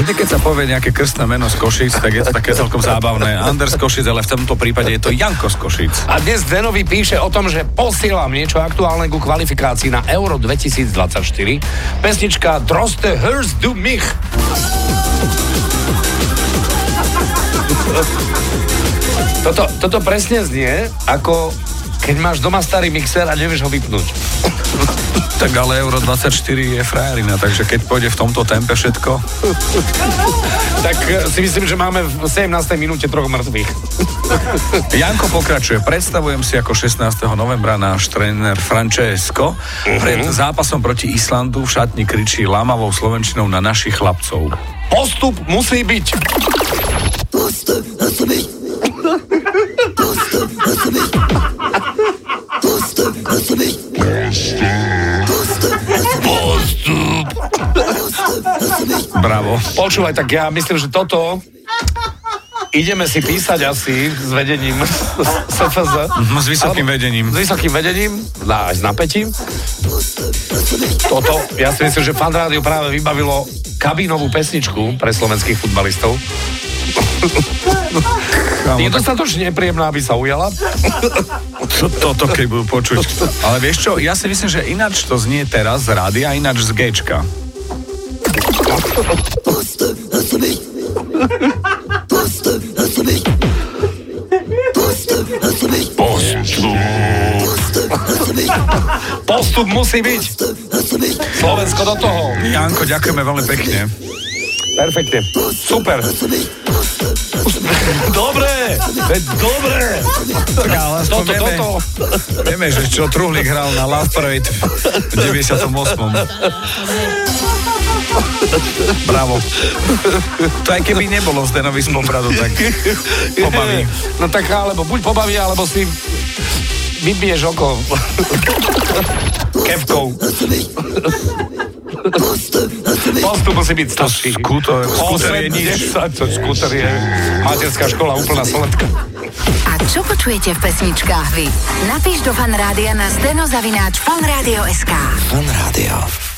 Vždy, keď sa povie nejaké krstné meno z Košic, tak je to také celkom zábavné. Anders Košic, ale v tomto prípade je to Janko z Košic. A dnes Denovi píše o tom, že posielam niečo aktuálne ku kvalifikácii na Euro 2024. Pesnička Droste Hers du mich. Toto, toto presne znie ako keď máš doma starý mixer a nevieš ho vypnúť. Tak ale Euro 24 je frajerina, takže keď pôjde v tomto tempe všetko... tak eh, si myslím, že máme v 17. minúte troch mŕtvych. Janko pokračuje. Predstavujem si ako 16. novembra náš tréner Francesco uh-huh. pred zápasom proti Islandu v šatni kričí lámavou slovenčinou na našich chlapcov. Postup musí byť. Postup musí byť. Bravo. Počúvaj, tak ja myslím, že toto ideme si písať asi s vedením SFZ. Mhm, S vysokým Alebo- vedením. S vysokým vedením, na, aj s napätím. Toto, ja si myslím, že Fan Rádio práve vybavilo kabínovú pesničku pre slovenských futbalistov. Kámo, Je dostatočne nepríjemná, aby sa ujala. to, toto keď budú počuť. Ale vieš čo, ja si myslím, že ináč to znie teraz z rádia, ináč z Gčka. Postup musí byť. Postup. Musí. Slovensko do toho. Janko, ďakujeme veľmi pekne. Perfektne. Super. Dobre. Veď dobre. Tak ale aspoň Toto, vieme, toto. vieme, že čo Truhlík hral na Love Parade v 98. Bravo. To aj keby nebolo z Denovi z Popradu, tak pobaví. No tak alebo buď pobaví, alebo si vybiješ oko kevkou. Postup musí byť. Postup musí byť starší. skúter- skúter je nič. 10, to skúter je materská škola, úplná soletka. A čo počujete v pesničkách vy? Napíš do fanrádia na steno zavináč fanradio.sk. Fan Rádio.